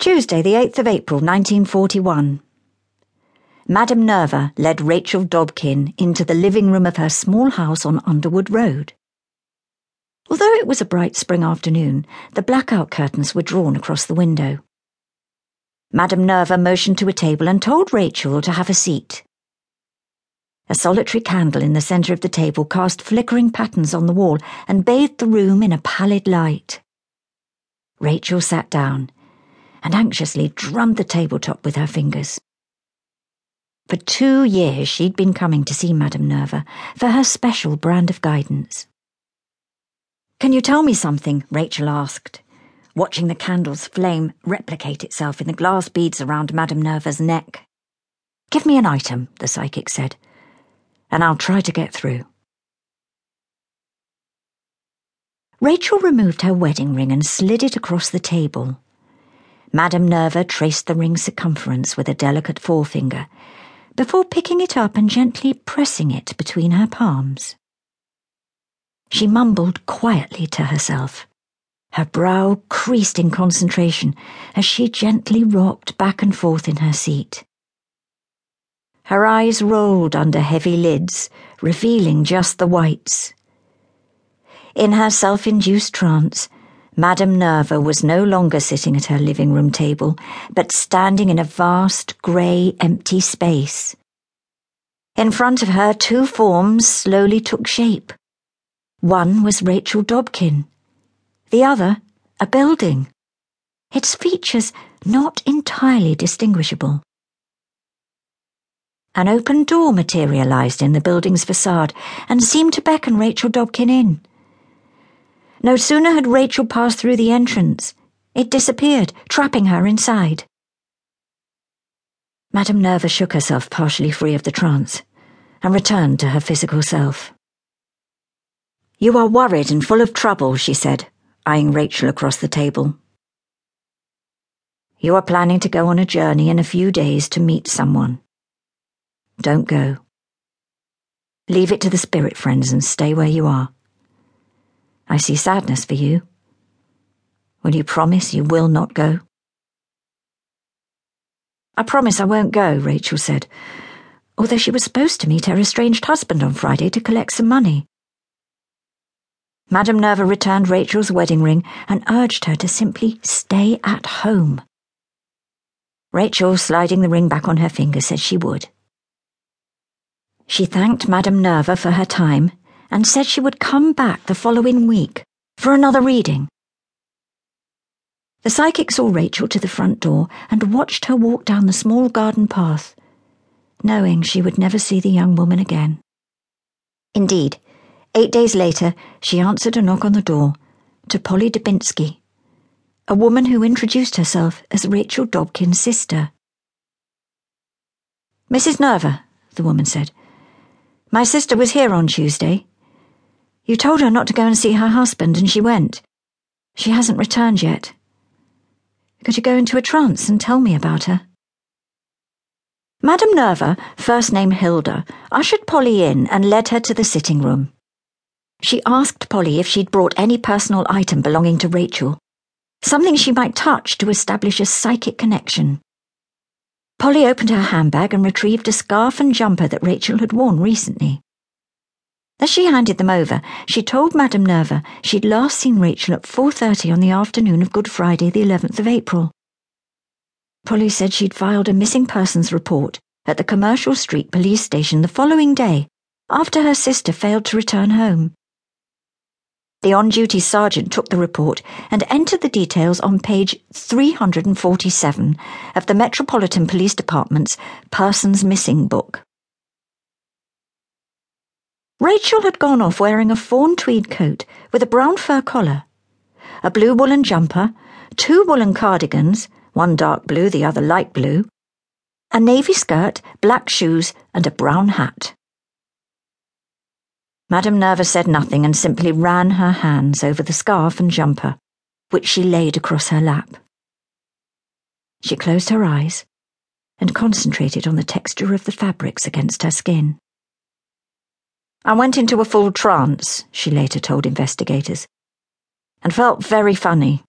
Tuesday, the 8th of April, 1941. Madame Nerva led Rachel Dobkin into the living room of her small house on Underwood Road. Although it was a bright spring afternoon, the blackout curtains were drawn across the window. Madame Nerva motioned to a table and told Rachel to have a seat. A solitary candle in the centre of the table cast flickering patterns on the wall and bathed the room in a pallid light. Rachel sat down and anxiously drummed the tabletop with her fingers. For two years she'd been coming to see Madame Nerva for her special brand of guidance. Can you tell me something? Rachel asked, watching the candle's flame replicate itself in the glass beads around Madame Nerva's neck. Give me an item, the psychic said, and I'll try to get through. Rachel removed her wedding ring and slid it across the table. Madame Nerva traced the ring's circumference with a delicate forefinger before picking it up and gently pressing it between her palms. She mumbled quietly to herself, her brow creased in concentration as she gently rocked back and forth in her seat. Her eyes rolled under heavy lids, revealing just the whites. In her self induced trance, Madame Nerva was no longer sitting at her living room table, but standing in a vast, grey, empty space. In front of her, two forms slowly took shape. One was Rachel Dobkin, the other, a building, its features not entirely distinguishable. An open door materialized in the building's facade and seemed to beckon Rachel Dobkin in. No sooner had Rachel passed through the entrance, it disappeared, trapping her inside. Madame Nerva shook herself partially free of the trance and returned to her physical self. You are worried and full of trouble, she said, eyeing Rachel across the table. You are planning to go on a journey in a few days to meet someone. Don't go. Leave it to the spirit friends and stay where you are. I see sadness for you. Will you promise you will not go? I promise I won't go, Rachel said, although she was supposed to meet her estranged husband on Friday to collect some money. Madame Nerva returned Rachel's wedding ring and urged her to simply stay at home. Rachel, sliding the ring back on her finger, said she would. She thanked Madame Nerva for her time and said she would come back the following week for another reading. The psychic saw Rachel to the front door and watched her walk down the small garden path, knowing she would never see the young woman again. Indeed, eight days later, she answered a knock on the door to Polly Dubinsky, a woman who introduced herself as Rachel Dobkin's sister. Mrs. Nerva, the woman said, my sister was here on Tuesday. You told her not to go and see her husband, and she went. She hasn't returned yet. Could you go into a trance and tell me about her? Madame Nerva, first name Hilda, ushered Polly in and led her to the sitting room. She asked Polly if she'd brought any personal item belonging to Rachel, something she might touch to establish a psychic connection. Polly opened her handbag and retrieved a scarf and jumper that Rachel had worn recently. As she handed them over, she told Madame Nerva she'd last seen Rachel at 4.30 on the afternoon of Good Friday, the 11th of April. Polly said she'd filed a missing persons report at the Commercial Street police station the following day, after her sister failed to return home. The on duty sergeant took the report and entered the details on page 347 of the Metropolitan Police Department's Persons Missing book. Rachel had gone off wearing a fawn tweed coat with a brown fur collar, a blue woolen jumper, two woolen cardigans, one dark blue, the other light blue, a navy skirt, black shoes, and a brown hat. Madame Nerva said nothing and simply ran her hands over the scarf and jumper, which she laid across her lap. She closed her eyes and concentrated on the texture of the fabrics against her skin. I went into a full trance, she later told investigators, and felt very funny.